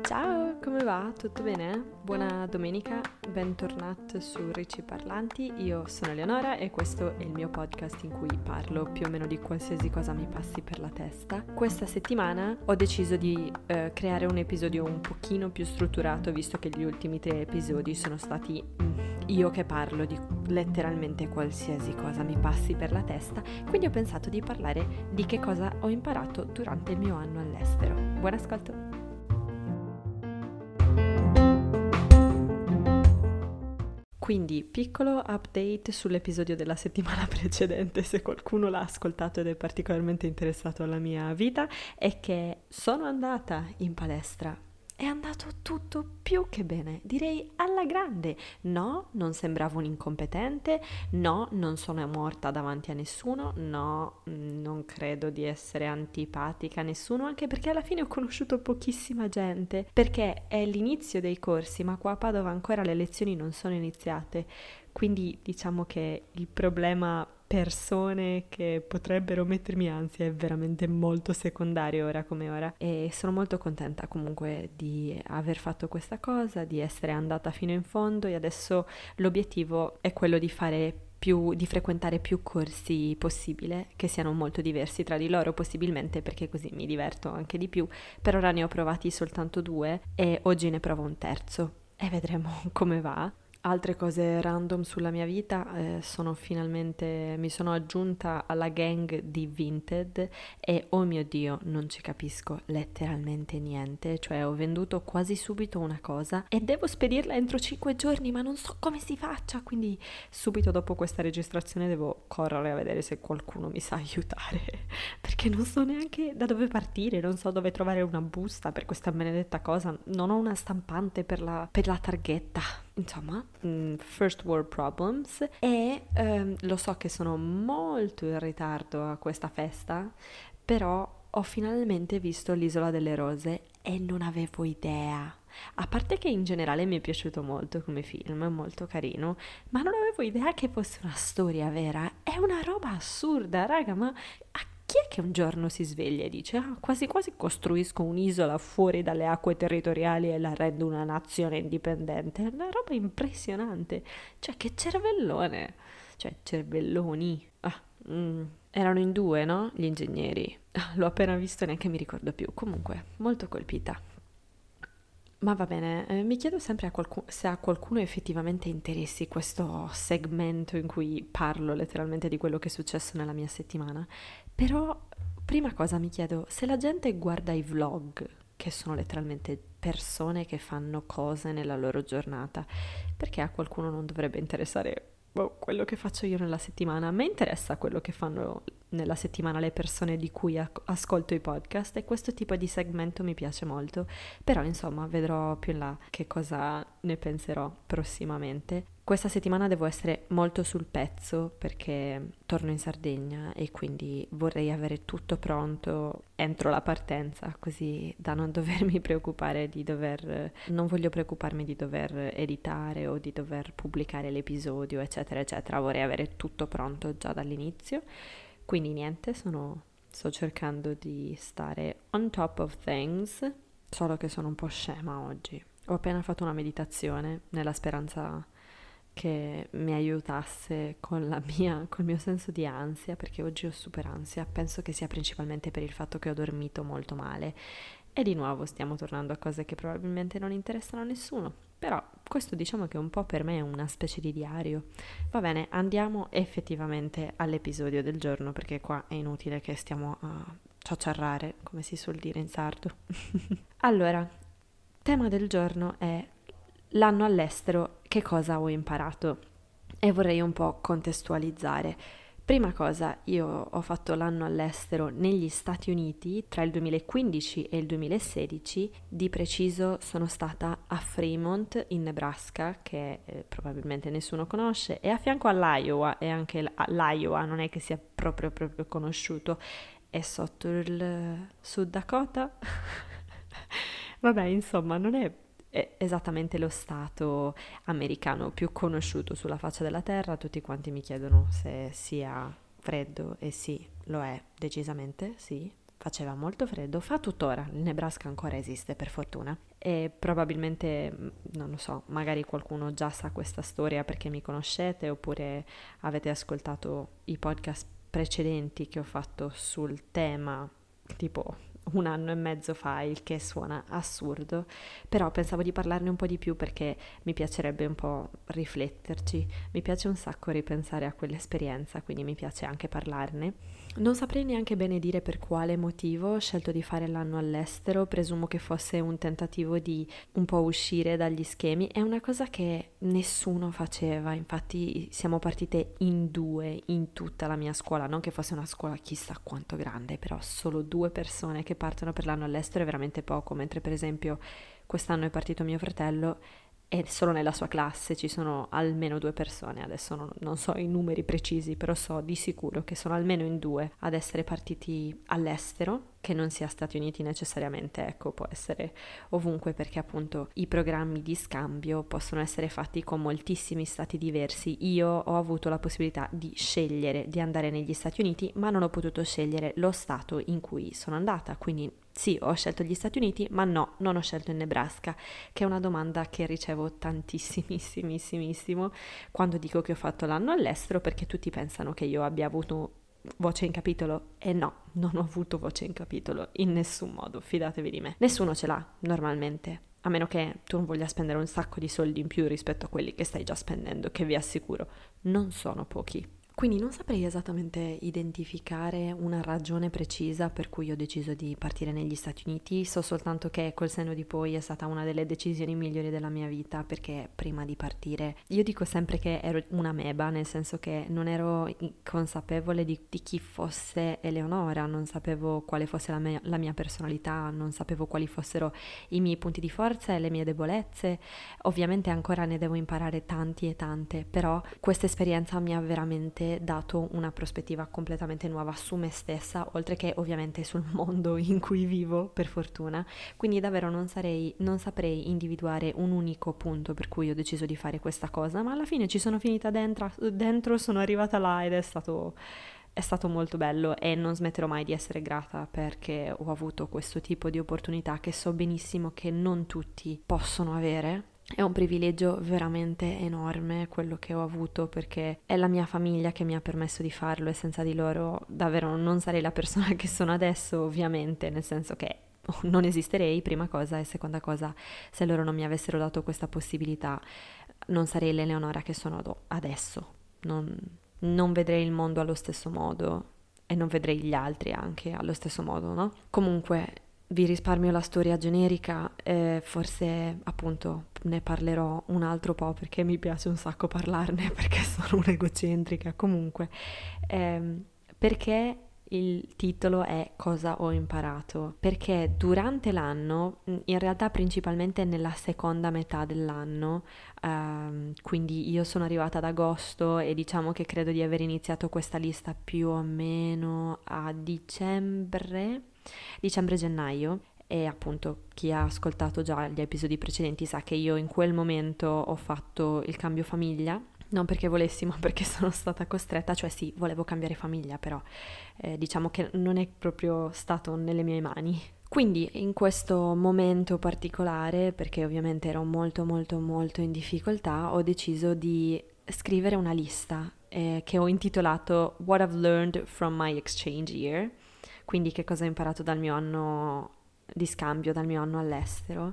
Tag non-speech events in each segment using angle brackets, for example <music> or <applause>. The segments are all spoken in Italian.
Ciao, come va? Tutto bene? Buona domenica, bentornati su Ricci Parlanti. Io sono Eleonora e questo è il mio podcast in cui parlo più o meno di qualsiasi cosa mi passi per la testa. Questa settimana ho deciso di eh, creare un episodio un pochino più strutturato visto che gli ultimi tre episodi sono stati mm, io che parlo di letteralmente qualsiasi cosa mi passi per la testa, quindi ho pensato di parlare di che cosa ho imparato durante il mio anno all'estero. Buon ascolto! Quindi, piccolo update sull'episodio della settimana <laughs> precedente, se qualcuno l'ha ascoltato ed è particolarmente interessato alla mia vita, è che sono andata in palestra è andato tutto più che bene, direi alla grande. No, non sembravo un incompetente, no, non sono morta davanti a nessuno, no, non credo di essere antipatica a nessuno, anche perché alla fine ho conosciuto pochissima gente, perché è l'inizio dei corsi, ma qua a Padova ancora le lezioni non sono iniziate. Quindi diciamo che il problema persone che potrebbero mettermi ansia è veramente molto secondario ora come ora e sono molto contenta comunque di aver fatto questa cosa, di essere andata fino in fondo e adesso l'obiettivo è quello di fare più, di frequentare più corsi possibile, che siano molto diversi tra di loro possibilmente perché così mi diverto anche di più. Per ora ne ho provati soltanto due e oggi ne provo un terzo e vedremo <laughs> come va. Altre cose random sulla mia vita, eh, sono finalmente, mi sono aggiunta alla gang di Vinted e oh mio dio, non ci capisco letteralmente niente, cioè ho venduto quasi subito una cosa e devo spedirla entro 5 giorni, ma non so come si faccia, quindi subito dopo questa registrazione devo correre a vedere se qualcuno mi sa <laughs> aiutare, perché non so neanche da dove partire, non so dove trovare una busta per questa benedetta cosa, non ho una stampante per la, per la targhetta insomma, mm, first world problems e ehm, lo so che sono molto in ritardo a questa festa, però ho finalmente visto l'Isola delle Rose e non avevo idea. A parte che in generale mi è piaciuto molto come film, molto carino, ma non avevo idea che fosse una storia vera. È una roba assurda, raga, ma a chi è che un giorno si sveglia e dice ah, quasi quasi costruisco un'isola fuori dalle acque territoriali e la rendo una nazione indipendente? È una roba impressionante. Cioè, che cervellone! Cioè, cervelloni. Ah, mm. Erano in due, no? Gli ingegneri. Ah, l'ho appena visto e neanche mi ricordo più. Comunque, molto colpita. Ma va bene, eh, mi chiedo sempre a qualcu- se a qualcuno effettivamente interessi questo segmento in cui parlo letteralmente di quello che è successo nella mia settimana, però prima cosa mi chiedo se la gente guarda i vlog, che sono letteralmente persone che fanno cose nella loro giornata, perché a qualcuno non dovrebbe interessare boh, quello che faccio io nella settimana. A me interessa quello che fanno nella settimana le persone di cui ascolto i podcast e questo tipo di segmento mi piace molto, però insomma vedrò più in là che cosa ne penserò prossimamente. Questa settimana devo essere molto sul pezzo perché torno in Sardegna e quindi vorrei avere tutto pronto entro la partenza, così da non <laughs> dovermi preoccupare di dover non voglio preoccuparmi di dover editare o di dover pubblicare l'episodio, eccetera, eccetera. Vorrei avere tutto pronto già dall'inizio. Quindi niente, sono sto cercando di stare on top of things, solo che sono un po' scema oggi. Ho appena fatto una meditazione nella speranza che mi aiutasse con, la mia, col mio senso di ansia, perché oggi ho super ansia, penso che sia principalmente per il fatto che ho dormito molto male. E di nuovo stiamo tornando a cose che probabilmente non interessano a nessuno, però questo diciamo che un po' per me è una specie di diario. Va bene, andiamo effettivamente all'episodio del giorno, perché qua è inutile che stiamo a ciociarrare, come si suol dire in sardo. <laughs> allora, tema del giorno è l'anno all'estero, che cosa ho imparato? E vorrei un po' contestualizzare. Prima cosa, io ho fatto l'anno all'estero negli Stati Uniti tra il 2015 e il 2016, di preciso sono stata a Fremont in Nebraska, che eh, probabilmente nessuno conosce, e a fianco all'Iowa, e anche l'Iowa non è che sia proprio, proprio conosciuto, è sotto il Sud Dakota. <laughs> Vabbè, insomma, non è è esattamente lo stato americano più conosciuto sulla faccia della terra. Tutti quanti mi chiedono se sia freddo e sì, lo è decisamente, sì, faceva molto freddo, fa tuttora, il Nebraska ancora esiste per fortuna e probabilmente, mm, non lo so, magari qualcuno già sa questa storia perché mi conoscete oppure avete ascoltato i podcast precedenti che ho fatto sul tema, tipo un anno e mezzo fa, il che suona assurdo, però pensavo di parlarne un po' di più perché mi piacerebbe un po' rifletterci, mi piace un sacco ripensare a quell'esperienza, quindi mi piace anche parlarne. Non saprei neanche bene dire per quale motivo ho scelto di fare l'anno all'estero, presumo che fosse un tentativo di un po' uscire dagli schemi, è una cosa che nessuno faceva, infatti siamo partite in due in tutta la mia scuola, non che fosse una scuola chissà quanto grande, però solo due persone che partono per l'anno all'estero è veramente poco, mentre per esempio quest'anno è partito mio fratello e solo nella sua classe ci sono almeno due persone, adesso non, non, so i numeri precisi, però so di sicuro che sono almeno in due ad essere partiti all'estero, che non sia Stati Uniti necessariamente, ecco, può essere ovunque perché appunto i programmi di scambio possono essere fatti con moltissimi stati diversi. Io ho avuto la possibilità di scegliere di andare negli Stati Uniti, ma non ho potuto scegliere lo stato in cui sono andata, quindi sì, ho scelto gli Stati Uniti, ma no, non ho scelto il Nebraska, che è una domanda che ricevo tantissimissimissimo quando dico che ho fatto l'anno all'estero, perché tutti pensano che io abbia avuto voce in capitolo e no, non ho avuto voce in capitolo in nessun modo, fidatevi di me. Nessuno ce l'ha normalmente, a meno che tu non voglia spendere un sacco di soldi in più rispetto a quelli che stai già spendendo, che vi assicuro non sono pochi. Quindi non saprei esattamente identificare una ragione precisa per cui ho deciso di partire negli Stati Uniti, so soltanto che col senno di poi è stata una delle decisioni migliori della mia vita perché prima di partire io dico sempre che ero una meba, nel senso che non ero consapevole di, di chi fosse Eleonora, non sapevo quale fosse la mia, la mia personalità, non sapevo quali fossero i miei punti di forza e le mie debolezze, ovviamente ancora ne devo imparare tanti e tante, però questa esperienza mi ha veramente veramente dato una prospettiva completamente nuova su me stessa, oltre che ovviamente sul <laughs> mondo in cui vivo, per fortuna. Quindi davvero non, sarei, non saprei individuare un unico punto per cui ho deciso di fare questa cosa, ma alla fine ci sono finita dentro, dentro sono arrivata là ed è stato è stato molto bello e non smetterò mai di essere grata perché ho avuto questo tipo di opportunità che so benissimo che non tutti possono avere è un privilegio veramente enorme quello che ho avuto perché è la mia famiglia che mi ha permesso di farlo e senza di loro davvero non sarei la persona <laughs> che sono adesso, ovviamente, nel senso che <laughs> non esisterei, prima cosa, e seconda cosa, se loro non mi avessero dato questa possibilità, non sarei l'Eleonora che sono adesso. Non, non vedrei il mondo allo stesso modo e non vedrei gli altri anche allo stesso modo, no? Comunque, vi risparmio la storia generica e forse appunto ne parlerò un altro po' perché mi piace un sacco parlarne <laughs> perché sono un'egocentrica comunque ehm, perché il titolo è Cosa ho imparato? Perché durante l'anno, in realtà principalmente nella seconda metà dell'anno, ehm, quindi io sono arrivata ad agosto e diciamo che credo di aver iniziato questa lista più o meno a dicembre dicembre-gennaio e appunto chi ha ascoltato già gli episodi precedenti sa che io in quel momento ho fatto il cambio famiglia non perché volessi, ma perché <laughs> sono stata costretta, cioè sì, volevo cambiare famiglia, però eh, diciamo che non è proprio stato nelle mie mani. Quindi in questo momento particolare, perché ovviamente ero molto molto molto in difficoltà, ho deciso di scrivere una lista eh, che ho intitolato What I've Learned from My Exchange Year quindi che cosa ho imparato dal mio anno di scambio, dal mio anno all'estero.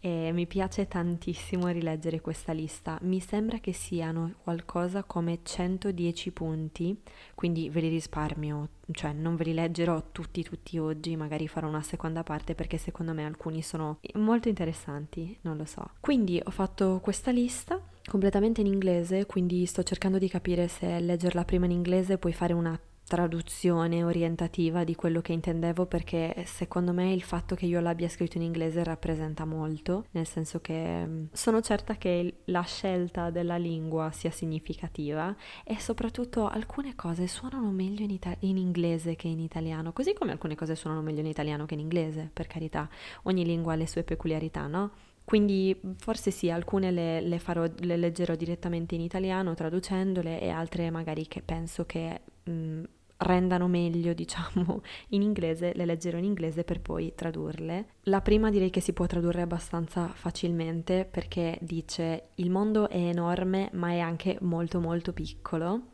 E mi piace tantissimo rileggere questa lista. Mi sembra che siano qualcosa come 110 punti, quindi ve li risparmio, cioè non ve li leggerò tutti tutti oggi, magari farò una seconda parte perché secondo me alcuni sono molto interessanti, non lo so. Quindi ho fatto questa lista completamente in inglese, quindi sto cercando di capire se leggerla prima in inglese puoi fare una traduzione orientativa di quello che intendevo perché secondo me il fatto che io l'abbia scritto in inglese rappresenta molto, nel senso che mm, sono certa che la scelta della lingua sia significativa e soprattutto alcune cose suonano meglio in, ita- in inglese che in italiano, così come alcune cose suonano meglio in italiano che in inglese, per carità, ogni lingua ha le sue peculiarità, no? Quindi forse sì, alcune le, le, farò, le leggerò direttamente in italiano traducendole e altre magari che penso che mh, rendano meglio, <laughs> diciamo, in inglese, le leggerò in inglese per poi tradurle. La prima direi che si può tradurre abbastanza facilmente perché dice il mondo è enorme ma è anche molto molto piccolo.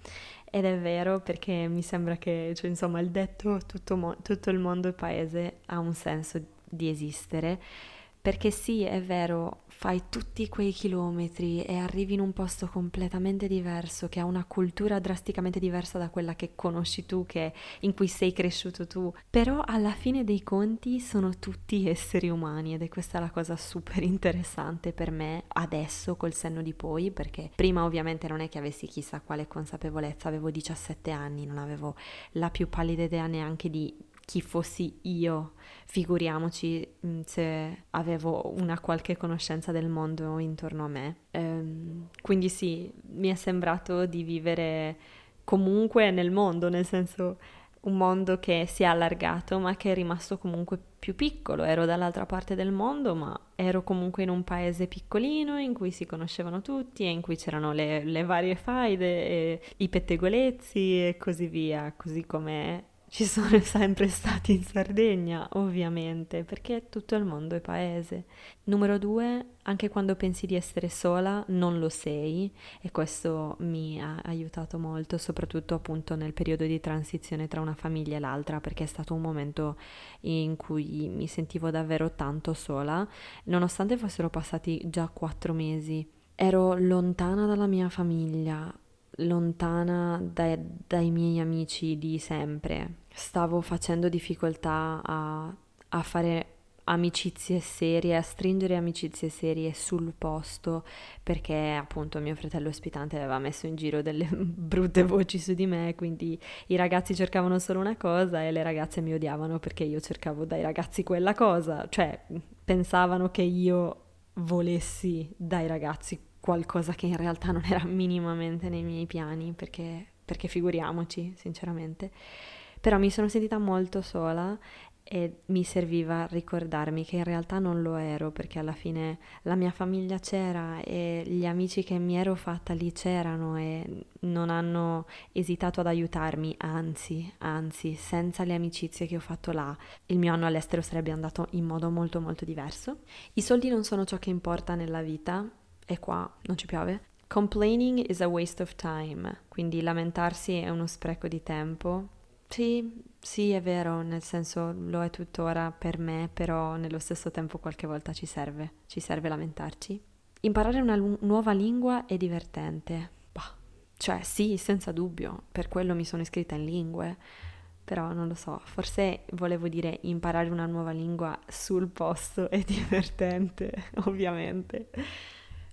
Ed è vero perché mi sembra che, cioè, insomma, il detto tutto, mo- tutto il mondo è paese ha un senso di esistere perché sì, è vero, fai tutti quei chilometri e arrivi in un posto completamente diverso, che ha una cultura drasticamente diversa da quella che conosci tu, che, in cui sei cresciuto tu, però alla fine dei conti sono tutti esseri umani ed è questa la cosa super interessante per me adesso col senno di poi, perché prima ovviamente non è che avessi chissà quale consapevolezza, avevo 17 anni, non avevo la più pallida idea neanche di chi fossi io, figuriamoci mm, se avevo una qualche conoscenza del mondo intorno a me. Ehm, quindi sì, mi è sembrato di vivere comunque nel mondo, nel senso un mondo che si è allargato ma che è rimasto comunque più piccolo. Ero dall'altra parte del mondo ma ero comunque in un paese piccolino in cui si conoscevano tutti e in cui c'erano le, le varie faide, e i pettegolezzi e così via, così come ci sono <laughs> sempre stati in Sardegna, ovviamente, perché tutto il mondo è paese. Numero due, anche quando pensi di essere sola, non lo sei e questo mi ha aiutato molto, soprattutto appunto nel periodo di transizione tra una famiglia e l'altra, perché è stato un momento in cui mi sentivo davvero tanto sola, nonostante fossero passati già quattro mesi. Ero lontana dalla mia famiglia, lontana dai, dai miei amici di sempre. Stavo facendo difficoltà a, a fare amicizie serie, a stringere amicizie serie sul posto perché appunto mio fratello ospitante aveva messo in giro delle <laughs> brutte voci su di me, quindi i ragazzi cercavano solo una cosa e le ragazze mi odiavano perché io cercavo dai ragazzi quella cosa, cioè pensavano che io volessi dai ragazzi qualcosa che in realtà non era minimamente nei miei piani, perché, perché figuriamoci, sinceramente. Però mi sono sentita molto sola e mi serviva ricordarmi che in realtà non lo ero perché alla fine la mia famiglia c'era e gli amici che mi ero fatta lì c'erano e non hanno esitato ad aiutarmi, anzi, anzi, senza le amicizie che ho fatto là, il mio anno all'estero sarebbe andato in modo molto molto diverso. I soldi non sono ciò che importa nella vita, e qua non ci piove. Complaining is a waste of time, quindi lamentarsi è uno spreco di tempo. Sì, sì, è vero, nel senso lo è tuttora per me, però nello stesso tempo qualche volta ci serve, ci serve lamentarci. Imparare una lu- nuova lingua è divertente. Bah, cioè sì, senza dubbio, per quello mi sono iscritta in lingue, però non lo so, forse volevo dire imparare una nuova lingua sul posto è <laughs> divertente, ovviamente.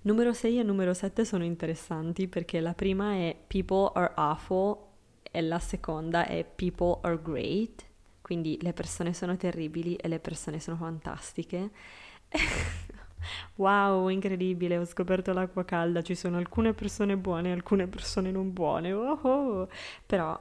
Numero 6 e numero 7 sono interessanti perché la prima è People are awful e la seconda è People are great, quindi le persone sono terribili e le persone sono fantastiche. <laughs> wow, incredibile, ho scoperto l'acqua calda, ci sono alcune persone buone e alcune persone non buone. Oh, oh. Però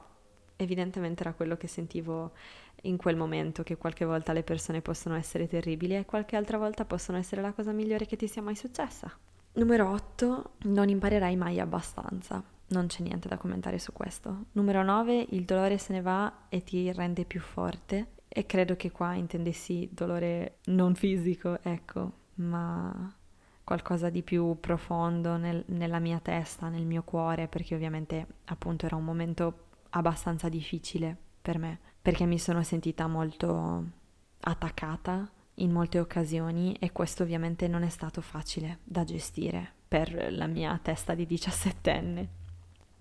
evidentemente era quello che sentivo in quel momento, che qualche volta le persone possono essere terribili e qualche altra volta possono essere la cosa migliore che ti sia mai successa. Numero 8, non imparerai mai abbastanza. Non c'è niente da commentare su questo. Numero 9, il dolore se ne va e ti rende più forte. E credo che qua intendessi dolore non fisico, ecco, ma qualcosa di più profondo nel, nella mia testa, nel mio cuore, perché ovviamente appunto era un momento abbastanza difficile per me, perché mi sono sentita molto attaccata in molte occasioni e questo ovviamente non è stato facile da gestire per la mia testa di diciassettenne.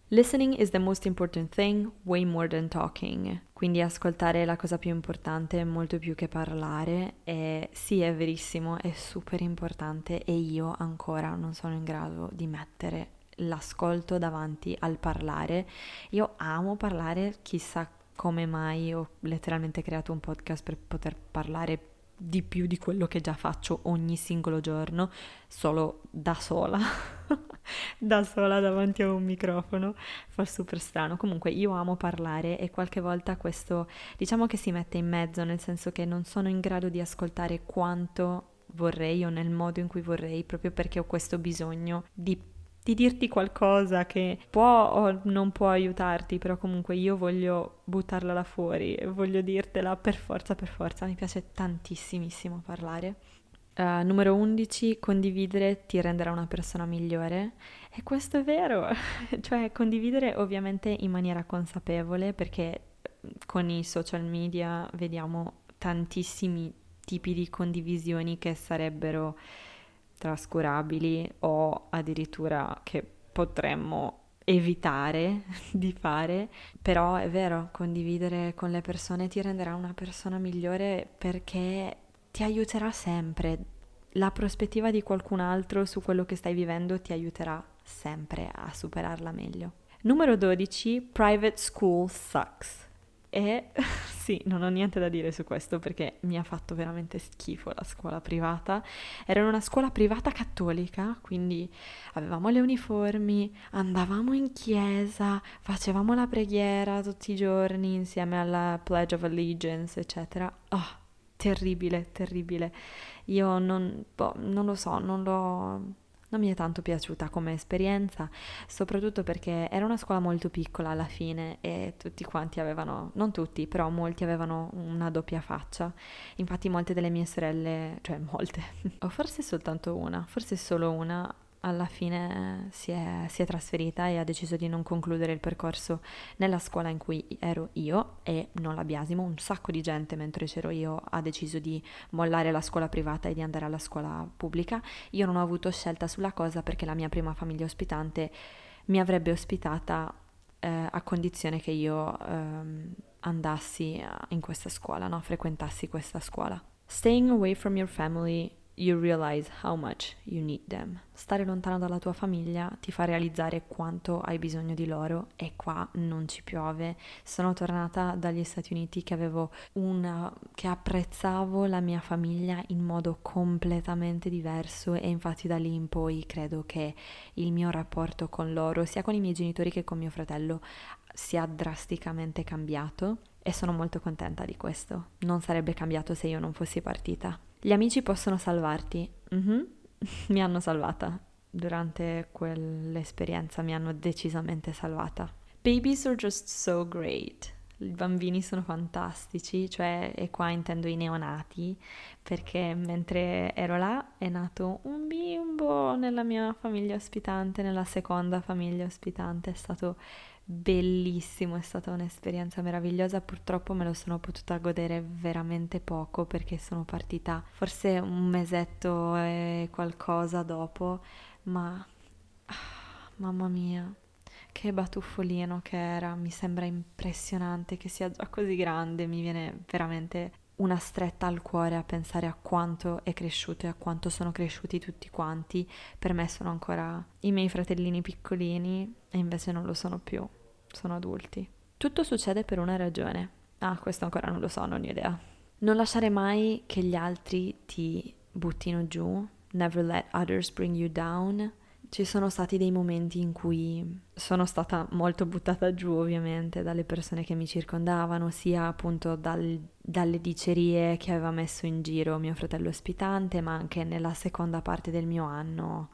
Listening is the most important thing, way more than talking. Quindi ascoltare è la cosa più importante, molto più che parlare. E sì, è verissimo, è super importante e io ancora non sono in grado di mettere l'ascolto davanti al parlare. Io amo parlare, chissà come mai ho letteralmente creato un podcast per poter parlare di più di quello che già faccio ogni singolo giorno, solo da sola, <laughs> da sola davanti a un microfono, fa super strano. Comunque io amo parlare e qualche volta questo diciamo che si mette in mezzo, nel senso che non sono in grado di ascoltare quanto vorrei o nel modo in cui vorrei, proprio perché ho questo bisogno di di dirti qualcosa che può o non può aiutarti, però comunque io voglio buttarla là fuori, voglio dirtela per forza, per forza, mi piace tantissimissimo parlare. Uh, numero 11, condividere ti renderà una persona migliore. E questo è vero, <laughs> cioè condividere ovviamente in maniera consapevole perché con i social media vediamo tantissimi tipi di condivisioni che sarebbero trascurabili o addirittura che potremmo evitare <laughs> di fare, però è vero, condividere con le persone ti renderà una persona migliore perché ti aiuterà sempre. La prospettiva di qualcun altro su quello che stai vivendo ti aiuterà sempre a superarla meglio. Numero 12, private school sucks. E <laughs> sì, non ho niente da dire su questo perché mi ha fatto veramente schifo la scuola privata. Era una scuola privata cattolica, quindi avevamo le uniformi, andavamo in chiesa, facevamo la preghiera tutti i giorni insieme alla Pledge of Allegiance, eccetera. Oh, terribile, terribile. Io non, boh, non lo so, non l'ho non mi è tanto piaciuta come esperienza, soprattutto perché era una scuola molto piccola alla fine e tutti quanti avevano, non tutti, però molti avevano una doppia faccia. Infatti molte delle mie sorelle, cioè molte, <laughs> o forse soltanto una, forse solo una, alla fine si è, si è, trasferita e ha deciso di non concludere il percorso nella scuola in cui ero io e non la biasimo. Un sacco di gente mentre c'ero io ha deciso di mollare la scuola privata e di andare alla scuola pubblica. Io non ho avuto scelta sulla cosa perché la mia prima famiglia ospitante mi avrebbe ospitata eh, a condizione che io eh, andassi in questa scuola, no? frequentassi questa scuola. Staying away from your family you realize how much you need them. Stare lontano dalla tua famiglia ti fa realizzare quanto hai bisogno di loro e qua non ci piove. Sono tornata dagli Stati Uniti che avevo una che apprezzavo la mia famiglia in modo completamente diverso e infatti da lì in poi credo che il mio rapporto con loro, sia con i miei genitori che con mio fratello, sia drasticamente cambiato e sono molto contenta di questo. Non sarebbe cambiato se io non fossi partita. Gli amici possono salvarti. Mm-hmm. <laughs> mi hanno salvata. Durante quell'esperienza mi hanno decisamente salvata. Babies are just so great. I bambini sono fantastici, cioè, e qua intendo i neonati, perché mentre ero là è nato un bimbo nella mia famiglia ospitante, nella seconda famiglia ospitante, è stato bellissimo, è stata un'esperienza meravigliosa, purtroppo me lo sono potuta godere veramente poco perché sono partita forse un mesetto e qualcosa dopo, ma ah, mamma mia, che batuffolino che era, mi sembra impressionante che sia già così grande, mi viene veramente una stretta al cuore a pensare a quanto è cresciuto e a quanto sono cresciuti tutti quanti. Per me sono ancora i miei fratellini piccolini e invece non lo sono più, sono adulti. Tutto succede per una ragione. Ah, questo ancora non lo so, non ho idea. Non lasciare mai che gli altri ti buttino giù. Never let others bring you down. Ci sono stati dei momenti in cui sono stata molto buttata giù ovviamente dalle persone che mi circondavano, sia appunto dal, dalle dicerie che aveva messo in giro mio fratello ospitante, ma anche nella seconda parte del mio anno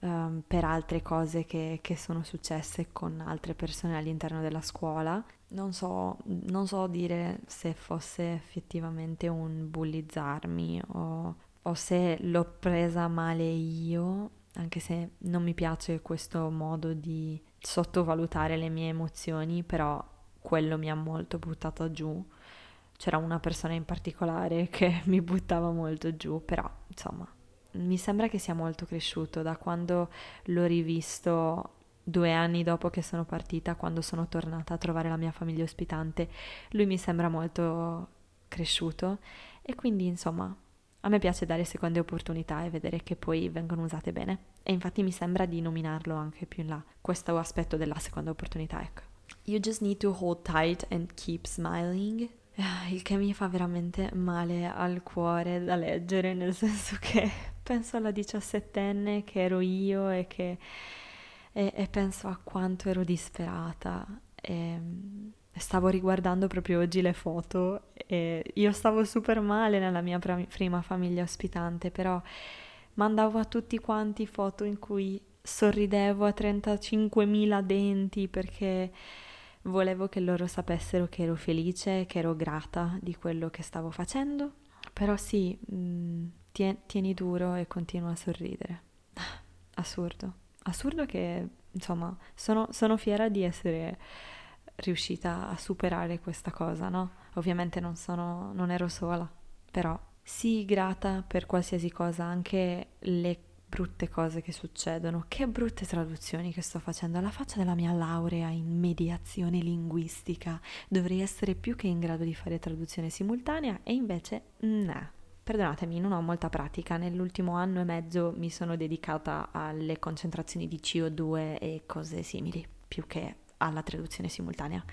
um, per altre cose che, che, sono successe con altre persone all'interno della scuola. Non so, non so dire se fosse effettivamente un bullizzarmi o, o se l'ho presa male io anche se non mi piace questo modo di sottovalutare le mie emozioni, però quello mi ha molto buttato giù. C'era una persona in particolare <laughs> che mi buttava molto giù, però insomma, mi sembra che sia molto cresciuto da quando l'ho rivisto due anni dopo che sono partita, quando sono tornata a trovare la mia famiglia ospitante. Lui mi sembra molto cresciuto e quindi insomma a me piace dare seconde opportunità e vedere che poi vengono usate bene. E infatti mi sembra di nominarlo anche più in là, questo aspetto della seconda opportunità, ecco. You just need to hold tight and keep smiling. Ah, il che mi fa veramente male al cuore da leggere, nel senso che <laughs> penso alla diciassettenne che ero io e che e, e penso a quanto ero disperata. E, Stavo riguardando proprio oggi le foto e io stavo super male nella mia prima famiglia ospitante, però mandavo a tutti quanti foto in cui sorridevo a 35.000 denti perché volevo che loro sapessero che ero felice, che ero grata di quello che stavo facendo. Però sì, mm, tieni duro e continua a sorridere. <laughs> Assurdo. Assurdo che, insomma, sono, sono fiera di essere riuscita a superare questa cosa, no? Ovviamente non sono, non ero sola, però sii grata per qualsiasi cosa, anche le brutte cose che succedono. Che brutte traduzioni che sto facendo. Alla faccia della mia laurea in mediazione linguistica dovrei essere più che in grado di fare traduzione simultanea e invece no. Perdonatemi, non ho molta pratica. Nell'ultimo anno e mezzo mi sono dedicata alle concentrazioni di CO2 e cose simili, più che alla traduzione simultanea.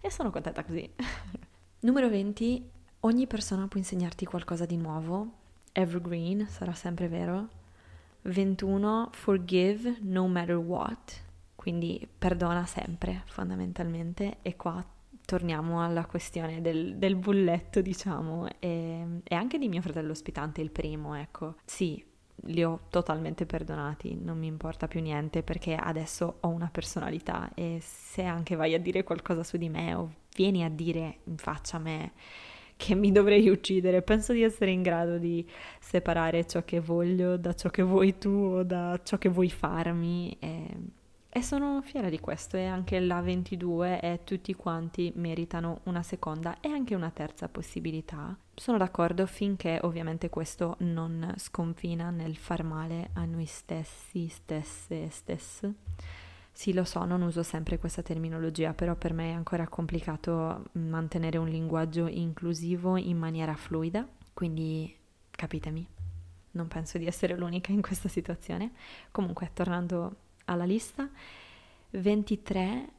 E sono contenta così. <laughs> Numero 20. Ogni persona può insegnarti qualcosa di nuovo. Evergreen, sarà sempre vero. 21 forgive no matter what, quindi perdona sempre fondamentalmente e qua torniamo alla questione del, del bulletto diciamo e, e, anche di mio fratello ospitante il primo ecco sì li ho totalmente perdonati non mi importa più niente perché adesso ho una personalità e se anche vai a dire qualcosa su di me o vieni a dire in faccia a me che mi dovrei uccidere. Penso di essere in grado di separare ciò che voglio da ciò che vuoi tu o da ciò che vuoi farmi. E, e sono fiera di questo e anche la 22 e tutti quanti meritano una seconda e anche una terza possibilità. Sono d'accordo finché ovviamente questo non sconfina nel far male a noi stessi, stesse, stesse sì, lo so, non uso sempre questa terminologia, però per me è ancora complicato mantenere un linguaggio inclusivo in maniera fluida, quindi capitemi, non penso di essere l'unica in questa situazione. Comunque, tornando alla lista, 23,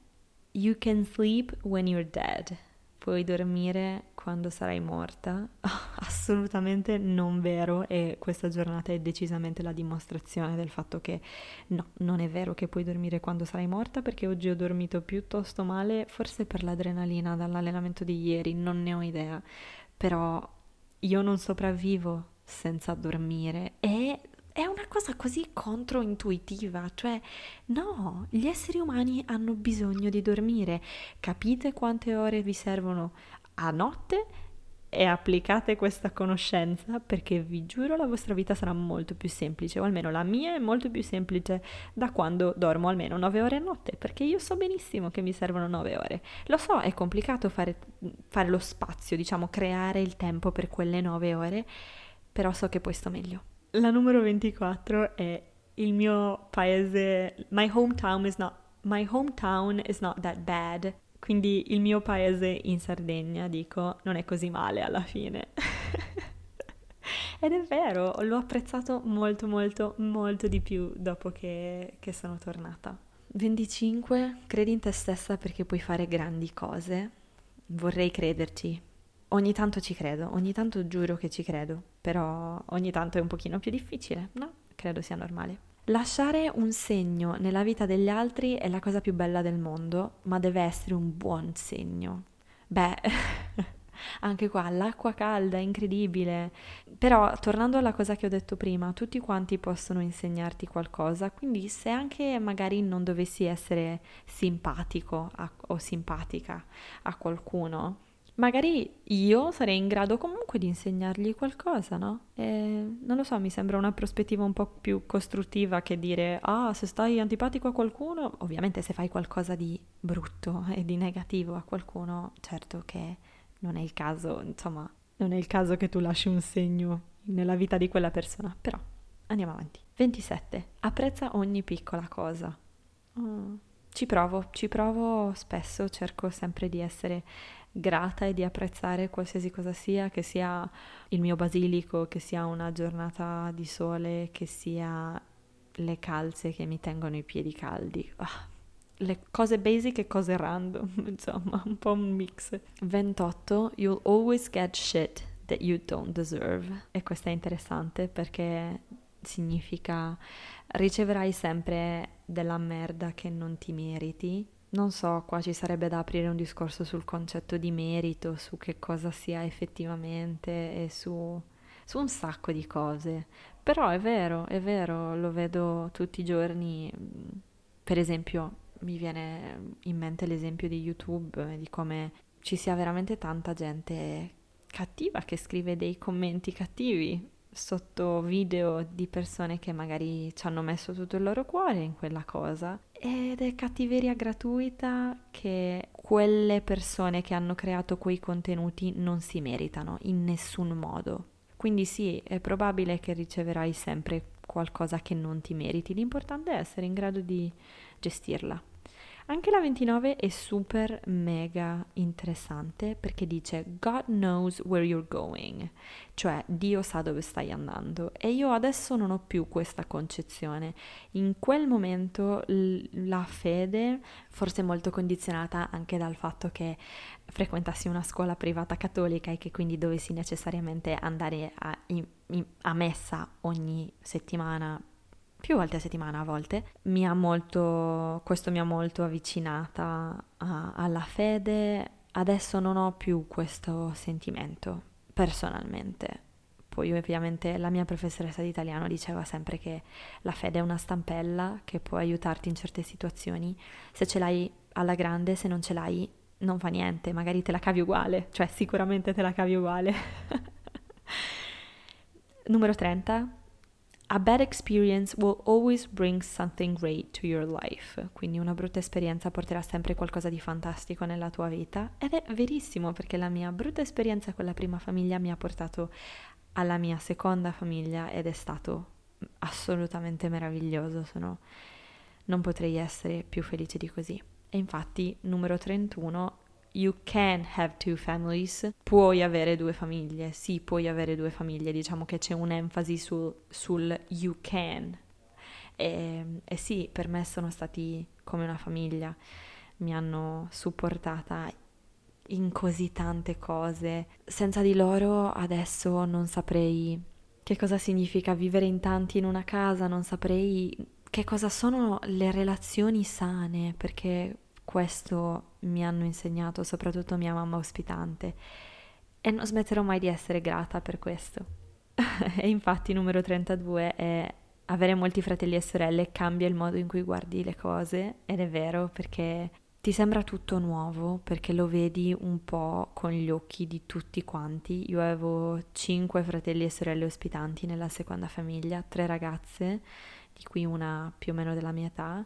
You can sleep when you're dead. Puoi dormire quando sarai morta. <laughs> assolutamente non vero e questa giornata è decisamente la dimostrazione del fatto che no, non è vero che puoi dormire quando sarai morta perché oggi ho dormito piuttosto male, forse per l'adrenalina dall'allenamento di ieri, non ne ho idea, però io non sopravvivo senza dormire e è una cosa così controintuitiva, cioè no, gli esseri umani hanno bisogno di dormire, capite quante ore vi servono a notte e applicate questa conoscenza perché vi giuro la vostra vita sarà molto più semplice, o almeno la mia è molto più semplice da quando dormo almeno 9 ore a notte, perché io so benissimo che mi servono 9 ore. Lo so, è complicato fare, fare lo spazio, diciamo, creare il tempo per quelle 9 ore, però so che poi sto meglio. La numero 24 è il mio paese, my hometown is not, my hometown is not that bad. Quindi il mio paese in Sardegna, dico, non è così male alla fine. <laughs> Ed è vero, l'ho apprezzato molto molto molto di più dopo che, che sono tornata. 25. Credi in te stessa perché puoi fare grandi cose. Vorrei crederci, ogni tanto ci credo, ogni tanto giuro che ci credo, però ogni tanto è un pochino più difficile, no? Credo sia normale. Lasciare un segno nella vita degli altri è la cosa più bella del mondo, ma deve essere un buon segno. Beh, <laughs> anche qua l'acqua calda è incredibile. Però, tornando alla cosa che ho detto prima, tutti quanti possono insegnarti qualcosa, quindi se anche magari non dovessi essere simpatico a, o simpatica a qualcuno, magari io sarei in grado comunque di insegnargli qualcosa, no? E non lo so, mi sembra una prospettiva un po' più costruttiva che dire, ah, se stai antipatico a qualcuno, ovviamente se fai qualcosa di brutto <laughs> e di negativo a qualcuno, certo che non è il caso, insomma, non è il caso che tu lasci un segno nella vita di quella persona, però andiamo avanti. 27. Apprezza ogni piccola cosa. Oh. Ci provo, ci provo spesso, cerco sempre di essere grata e di apprezzare qualsiasi cosa sia, che sia il mio basilico, che sia una giornata di sole, che sia le calze che mi tengono i piedi caldi. Ah, le cose basic e cose random, <laughs> insomma, un po' un mix. 28. You'll always get shit that you don't deserve. E questo è interessante perché significa riceverai sempre della merda che non ti meriti non so, qua ci sarebbe da aprire un discorso sul concetto di merito, su che cosa sia effettivamente e su, su un sacco di cose. Però è vero, è vero, lo vedo tutti i giorni. Per esempio, mi viene in mente l'esempio di YouTube, di come ci sia veramente tanta gente cattiva che scrive dei commenti cattivi sotto video di persone che magari ci hanno messo tutto il loro cuore in quella cosa ed è cattiveria gratuita che quelle persone che hanno creato quei contenuti non si meritano in nessun modo. Quindi sì, è probabile che riceverai sempre qualcosa che non ti meriti, l'importante è essere in grado di gestirla. Anche la 29 è super mega interessante perché dice God knows where you're going, cioè Dio sa dove stai andando e io adesso non ho più questa concezione. In quel momento la fede, forse molto condizionata anche dal fatto che frequentassi una scuola privata cattolica e che quindi dovessi necessariamente andare a, in, in, a messa ogni settimana più volte a settimana a volte, mi ha molto, questo mi ha molto avvicinata a, alla fede. Adesso non ho più questo sentimento personalmente. Poi ovviamente la mia professoressa di italiano diceva sempre che la fede è una stampella che può aiutarti in certe situazioni. Se ce l'hai alla grande, se non ce l'hai non fa niente, magari te la cavi uguale, cioè sicuramente te la cavi uguale. <laughs> Numero 30, A bad experience will always bring something great to your life. Quindi una brutta esperienza porterà sempre qualcosa di fantastico nella tua vita. Ed è verissimo perché la mia brutta esperienza con la prima famiglia mi ha portato alla mia seconda famiglia ed è stato assolutamente meraviglioso. Sono... Non potrei essere più felice di così. E infatti, numero 31, you can have two families, puoi avere due famiglie, sì, puoi avere due famiglie, diciamo che c'è un'enfasi sul, sul you can. E, e sì, per me sono stati come una famiglia, mi hanno supportata in così tante cose. Senza di loro adesso non saprei che cosa significa vivere in tanti in una casa, non saprei che cosa sono le relazioni sane, perché questo mi hanno insegnato soprattutto mia mamma ospitante e non smetterò mai di essere grata per questo. <laughs> e infatti numero 32 è avere molti fratelli e sorelle cambia il modo in cui guardi le cose ed è vero perché ti sembra tutto nuovo perché lo vedi un po' con gli occhi di tutti quanti. Io avevo cinque fratelli e sorelle ospitanti nella seconda famiglia, tre ragazze, di cui una più o meno della mia età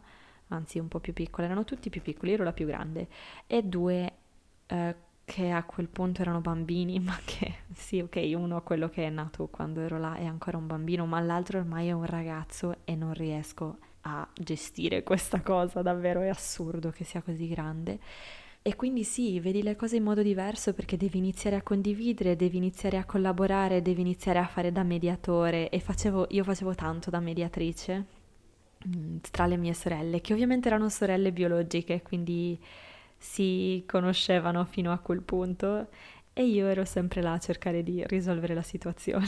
anzi un po' più piccole, erano tutti più piccoli, ero la più grande, e due eh, che a quel punto erano bambini, <laughs> ma che sì, ok, uno quello che è nato quando ero là è ancora un bambino, ma l'altro ormai è un ragazzo e non riesco a gestire questa cosa, davvero è assurdo che sia così grande. E quindi sì, vedi le cose in modo diverso perché devi iniziare a condividere, devi iniziare a collaborare, devi iniziare a fare da mediatore e facevo, io facevo tanto da mediatrice tra le mie sorelle, che ovviamente erano sorelle biologiche, quindi si conoscevano fino a quel punto e io ero sempre là a cercare di risolvere la situazione.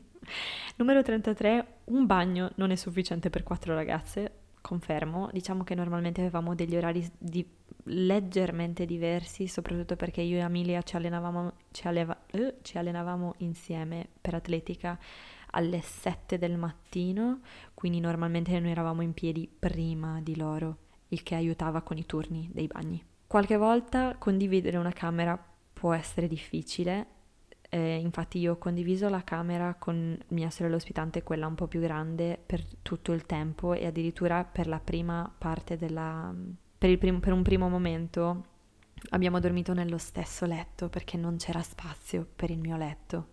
<laughs> Numero 33, un bagno non è sufficiente per quattro ragazze, confermo, diciamo che normalmente avevamo degli orari di leggermente diversi, soprattutto perché io e Amelia ci allenavamo, ci alleva, uh, ci allenavamo insieme per atletica alle 7 del mattino, quindi normalmente noi eravamo in piedi prima di loro, il che aiutava con i turni dei bagni. Qualche volta condividere una camera può essere difficile, eh, infatti io ho condiviso la camera con mia sorella ospitante, quella un po' più grande, per tutto il tempo e addirittura per la prima parte della... per, prim- per un primo momento abbiamo dormito nello stesso letto perché non c'era spazio per il mio letto.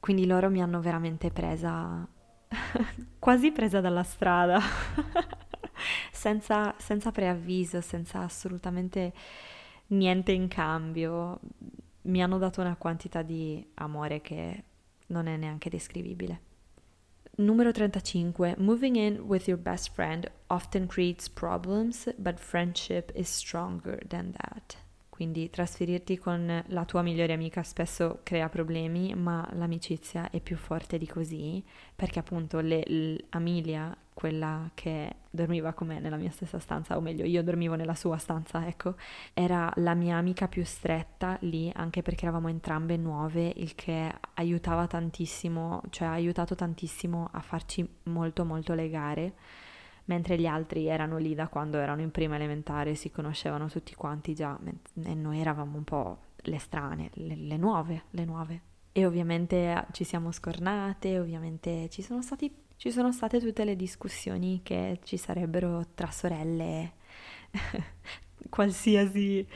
Quindi loro mi hanno veramente presa, <laughs> quasi presa dalla strada, <laughs> senza, senza preavviso, senza assolutamente niente in cambio. Mi hanno dato una quantità di amore che non è neanche descrivibile. Numero 35. Moving in with your best friend often creates problems, but friendship is stronger than that. Quindi trasferirti con la tua migliore amica spesso crea problemi, ma l'amicizia è più forte di così, perché appunto le, Amelia, quella che dormiva con me nella mia stessa stanza, o meglio io dormivo nella sua stanza, ecco, era la mia amica più stretta lì, anche perché eravamo entrambe nuove, il che aiutava tantissimo, cioè ha aiutato tantissimo a farci molto molto legare mentre gli altri erano lì da quando erano in prima elementare, si conoscevano tutti quanti già, e noi eravamo un po' le strane, le, le nuove, le nuove. E ovviamente ah, ci siamo scornate, ovviamente ci sono, stati, ci sono state tutte le discussioni che ci sarebbero tra sorelle, <laughs> qualsiasi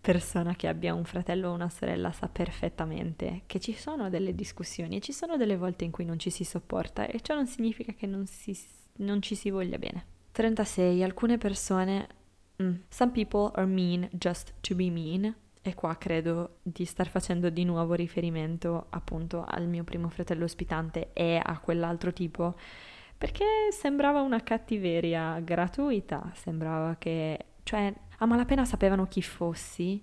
persona che abbia un fratello o una sorella sa perfettamente che ci sono delle discussioni e ci sono delle volte in cui non ci si sopporta e ciò non significa che non si non ci si voglia bene. 36. Alcune persone... Mm, some people are mean just to be mean. E qua credo di star facendo di nuovo riferimento appunto al mio primo fratello ospitante e a quell'altro tipo perché sembrava una cattiveria gratuita, sembrava che, cioè, a malapena sapevano chi fossi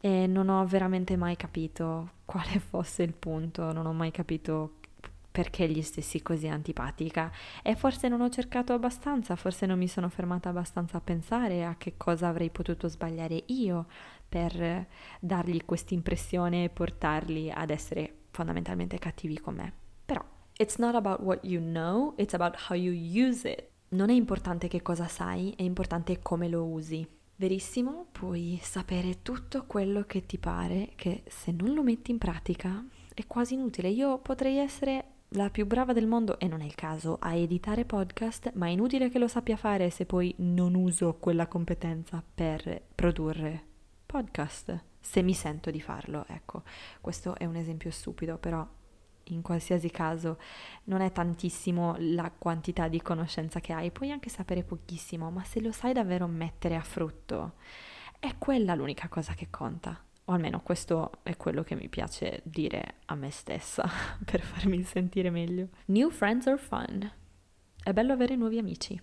e non ho veramente mai capito quale <laughs> fosse il punto, non ho mai capito perché gli stessi così antipatica e forse non ho cercato abbastanza, forse non mi sono fermata abbastanza a pensare a che cosa avrei potuto sbagliare io per dargli questa impressione e portarli ad essere fondamentalmente cattivi con me. Però it's not about what you know, it's about how you use it. Non è importante che cosa sai, è importante come lo usi. Verissimo, puoi sapere tutto quello che ti pare che se non lo metti in pratica è quasi inutile. Io potrei essere la più brava del mondo, e non è il caso, a editare podcast, ma è inutile che lo sappia fare se poi non uso quella competenza per produrre podcast. Se mi sento di farlo, ecco, questo è un esempio stupido, però in qualsiasi caso non è tantissimo la quantità di conoscenza che hai, puoi anche sapere pochissimo, ma se lo sai davvero mettere a frutto, è quella l'unica cosa che conta o almeno questo è quello che mi piace dire a me stessa <laughs> per farmi sentire meglio. New friends are fun. È bello avere nuovi amici.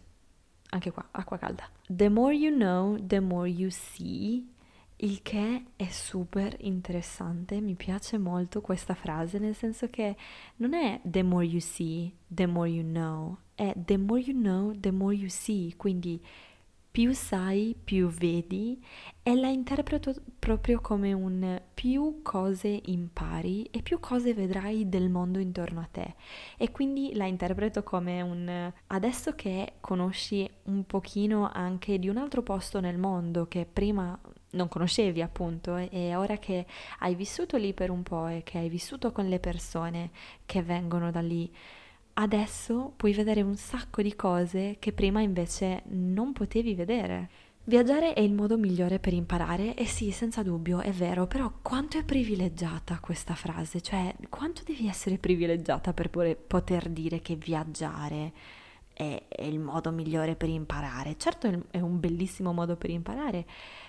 Anche qua, acqua calda. The more you know, the more you see. Il che è super interessante, mi piace molto questa frase, nel senso che non è the more you see, the more you know, è the more you know, the more you see, quindi più sai, più vedi e la interpreto proprio come un più cose impari e più cose vedrai del mondo intorno a te. E quindi la interpreto come un adesso che conosci un pochino anche di un altro posto nel mondo che prima non conoscevi appunto e ora che hai vissuto lì per un po' e che hai vissuto con le persone che vengono da lì adesso puoi vedere un sacco di cose che prima invece non potevi vedere. Viaggiare è il modo migliore per imparare e sì, senza dubbio, è vero, però quanto è privilegiata questa frase? Cioè, quanto devi essere privilegiata per poter dire che viaggiare è, è il modo migliore per imparare? Certo è un bellissimo modo per imparare,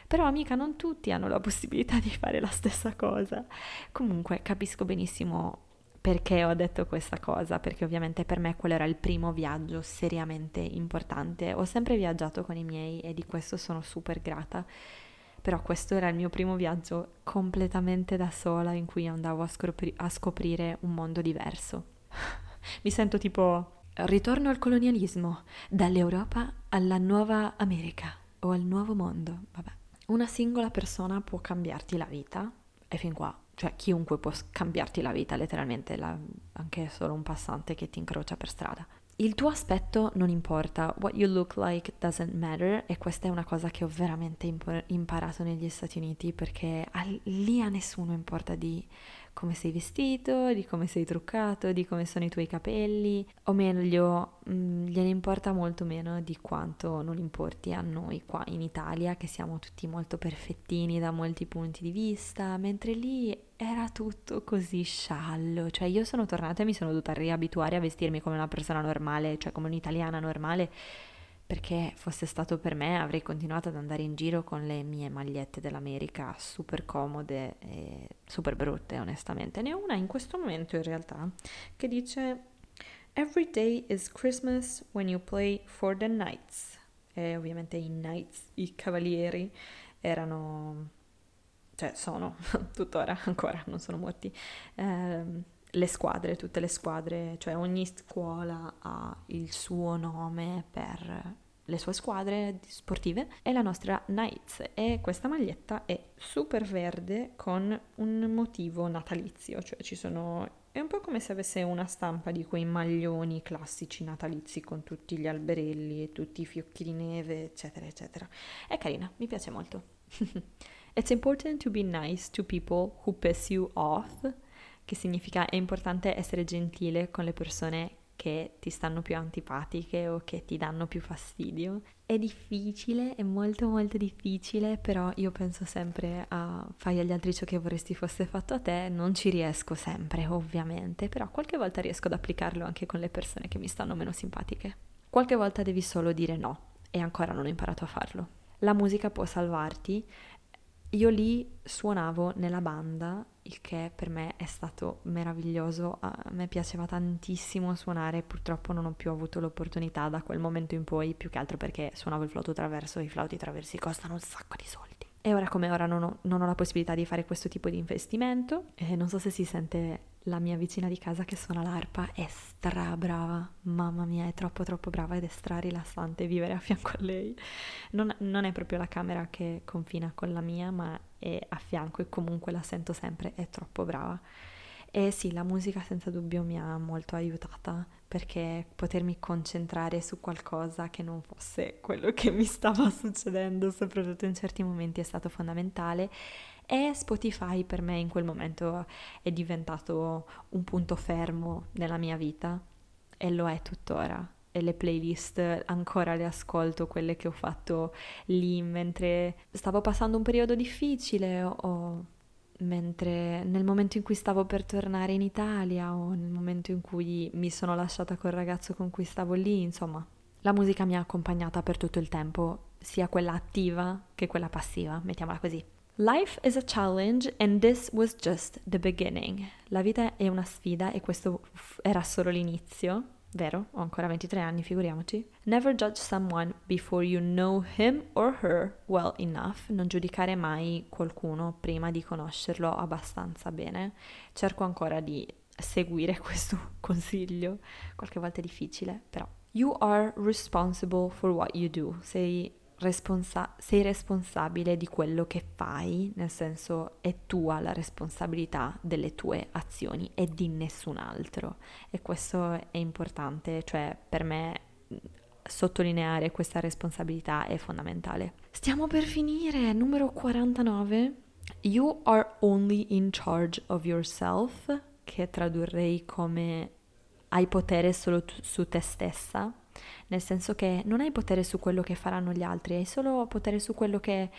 però amica non tutti hanno la possibilità di fare la stessa cosa. Comunque capisco benissimo perché ho detto questa cosa? Perché ovviamente per me quello era il primo viaggio seriamente importante. Ho sempre viaggiato con i miei e di questo sono super grata. Però questo era il mio primo viaggio completamente da sola in cui andavo a, scopri- a scoprire un mondo diverso. <laughs> Mi sento tipo ritorno al colonialismo, dall'Europa alla nuova America o al nuovo mondo. Vabbè. Una singola persona può cambiarti la vita e fin qua cioè chiunque può cambiarti la vita letteralmente, la, anche solo un passante che ti incrocia per strada. Il tuo aspetto non importa, what you look like doesn't matter e questa è una cosa che ho veramente imparato negli Stati Uniti perché lì a nessuno importa di come sei vestito, di come sei truccato, di come sono i tuoi capelli, o meglio, mh, mm, gliene importa molto meno di quanto non importi a noi qua in Italia, che siamo tutti molto perfettini da molti punti di vista, mentre lì era tutto così sciallo, cioè io sono tornata e mi sono dovuta riabituare a vestirmi come una persona normale, cioè come un'italiana normale perché fosse stato per me avrei continuato ad andare in giro con le mie magliette dell'America super comode e super brutte onestamente. Ne ho una in questo momento in realtà che dice Every day is Christmas when you play for the knights. E ovviamente i knights, i cavalieri, erano cioè sono <laughs> tuttora ancora, non sono morti, eh, le squadre, tutte le squadre, cioè ogni scuola ha il suo nome per le sue squadre sportive e la nostra Knights e questa maglietta è super verde con un motivo natalizio, cioè ci sono è un po' come se avesse una stampa di quei maglioni classici natalizi con tutti gli alberelli e tutti i fiocchi di neve, eccetera, eccetera. È carina, mi piace molto. <laughs> It's important to be nice to people who piss you off, che significa è importante essere gentile con le persone che ti stanno più antipatiche o che ti danno più fastidio. È difficile, è molto molto difficile, però io penso sempre a fai agli altri ciò che vorresti fosse fatto a te, non ci riesco sempre ovviamente, però qualche volta riesco ad applicarlo anche con le persone che mi stanno meno simpatiche. Qualche volta devi solo dire no e ancora non ho imparato a farlo. La musica può salvarti io lì suonavo nella banda, il che per me è stato meraviglioso, a me piaceva tantissimo suonare, purtroppo non ho più avuto l'opportunità da quel momento in poi, più che altro perché suonavo il flauto traverso i flauti traversi costano un sacco di soldi. E ora come ora non ho, non ho la possibilità di fare questo tipo di investimento e non so se si sente la mia vicina di casa che suona l'arpa è stra brava, mamma mia, è troppo troppo brava ed è stra rilassante vivere a fianco a lei. Non, non, è proprio la camera che confina con la mia, ma è a fianco e comunque la sento sempre, è troppo brava. E sì, la musica senza dubbio mi ha molto aiutata perché potermi concentrare su qualcosa che non fosse quello che mi stava <laughs> succedendo, soprattutto in certi momenti, è stato fondamentale e Spotify per me in quel momento è diventato un punto fermo nella mia vita e lo è tuttora. E le playlist ancora le ascolto, quelle che ho fatto lì mentre stavo passando un periodo difficile o mentre nel momento in cui stavo per tornare in Italia o nel momento in cui mi sono lasciata col ragazzo con cui stavo lì, insomma, la musica mi ha accompagnata per tutto il tempo, sia quella attiva che quella passiva, mettiamola così. Life is a challenge and this was just the beginning. La vita è una sfida e questo era solo l'inizio. Vero? Ho ancora 23 anni, figuriamoci. Never judge someone before you know him or her well enough. Non giudicare mai qualcuno prima di conoscerlo abbastanza bene. Cerco ancora di seguire <laughs> questo consiglio. Qualche volta è difficile, però. You are responsible for what you do. Sei responsa- sei responsabile di quello che fai, nel senso è tua la responsabilità delle tue azioni e di nessun altro. E questo è importante, cioè per me sottolineare questa responsabilità è fondamentale. Stiamo per finire, numero 49. You are only in charge of yourself, che tradurrei come hai potere solo tu- su te stessa nel senso che non hai potere su quello che faranno gli altri, hai solo potere su quello che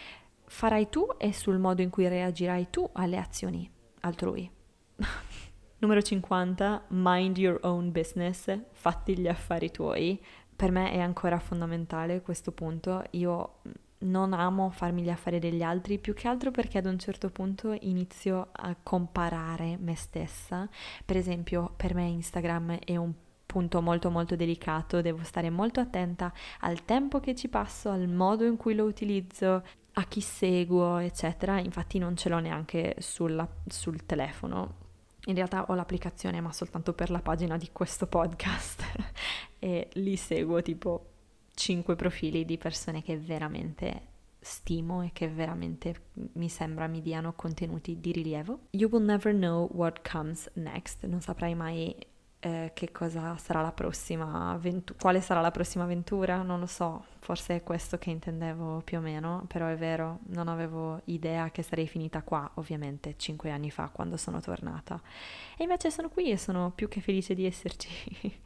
farai tu e sul modo in cui reagirai tu alle azioni altrui. <laughs> Numero 50, mind your own business, fatti gli affari tuoi. Per me è ancora fondamentale questo punto. Io non amo farmi gli affari degli altri, più che altro perché ad un certo punto inizio a comparare me stessa. Per esempio, per me Instagram è un punto molto molto delicato, devo stare molto attenta al tempo che ci passo, al modo in cui lo utilizzo, a chi seguo, eccetera. Infatti non ce l'ho neanche sulla, sul telefono. In realtà ho l'applicazione ma soltanto per la pagina di questo podcast <laughs> e lì seguo tipo 5 profili di persone che veramente stimo e che veramente mi sembra mi diano contenuti di rilievo. You will never know what comes next, non saprai mai eh, che cosa sarà la prossima avventura, quale sarà la prossima avventura, non lo so, forse è questo che intendevo più o meno, però è vero, non avevo idea che sarei finita qua, ovviamente, cinque anni fa quando sono tornata. E invece sono qui e sono più che felice di esserci. <laughs>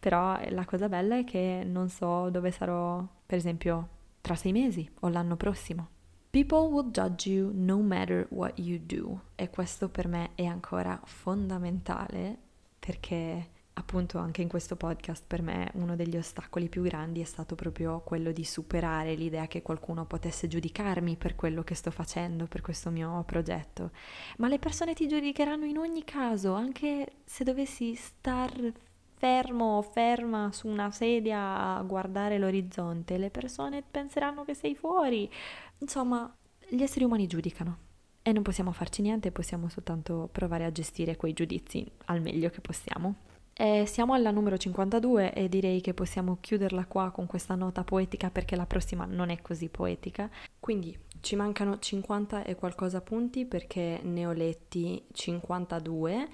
però la cosa bella è che non so dove sarò, per esempio, tra sei mesi o l'anno prossimo. People will judge you no matter what you do e questo per me è ancora fondamentale perché appunto anche in questo podcast per me uno degli ostacoli più grandi è stato proprio quello di superare l'idea che qualcuno potesse giudicarmi per quello che sto facendo, per questo mio progetto. Ma le persone ti giudicheranno in ogni caso, anche se dovessi star fermo o ferma su una sedia a guardare l'orizzonte, le persone penseranno che sei fuori. Insomma, gli esseri umani giudicano e non possiamo farci niente, possiamo soltanto provare a gestire quei giudizi al meglio che possiamo. E siamo alla numero 52 e direi che possiamo chiuderla qua con questa nota poetica perché la prossima non è così poetica. Quindi ci mancano 50 e qualcosa punti perché ne ho letti 52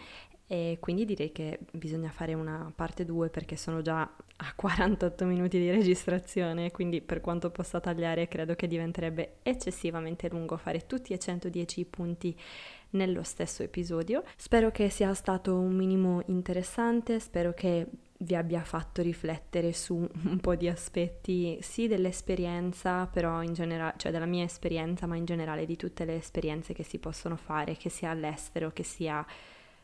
e quindi direi che bisogna fare una parte 2 perché sono già a <laughs> 48 minuti di registrazione, quindi per quanto possa tagliare credo che diventerebbe eccessivamente lungo fare tutti e 110 punti nello stesso episodio. Spero che sia stato un minimo interessante, spero che vi abbia fatto riflettere su un po' di aspetti sì dell'esperienza, però in generale, cioè della mia esperienza, ma in generale di tutte le esperienze che si possono fare, che sia all'estero, che sia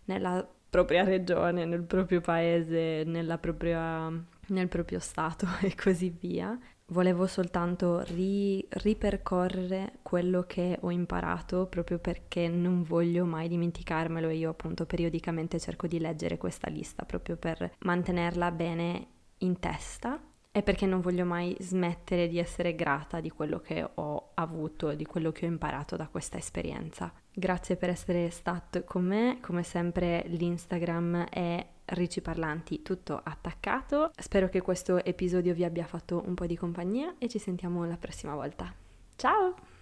nella propria regione, nel proprio paese, propria, nel proprio stato <laughs> e così via. Volevo soltanto ri- ripercorrere quello che ho imparato proprio perché non voglio mai dimenticarmelo e io appunto periodicamente cerco di leggere questa lista proprio per mantenerla bene in testa e perché non voglio mai smettere di essere grata di quello che ho avuto, di quello che ho imparato da questa esperienza. Grazie per essere stato con me, come sempre l'Instagram è Ricci Parlanti tutto attaccato. Spero che questo episodio vi abbia fatto un po' di compagnia e ci sentiamo la prossima volta. Ciao!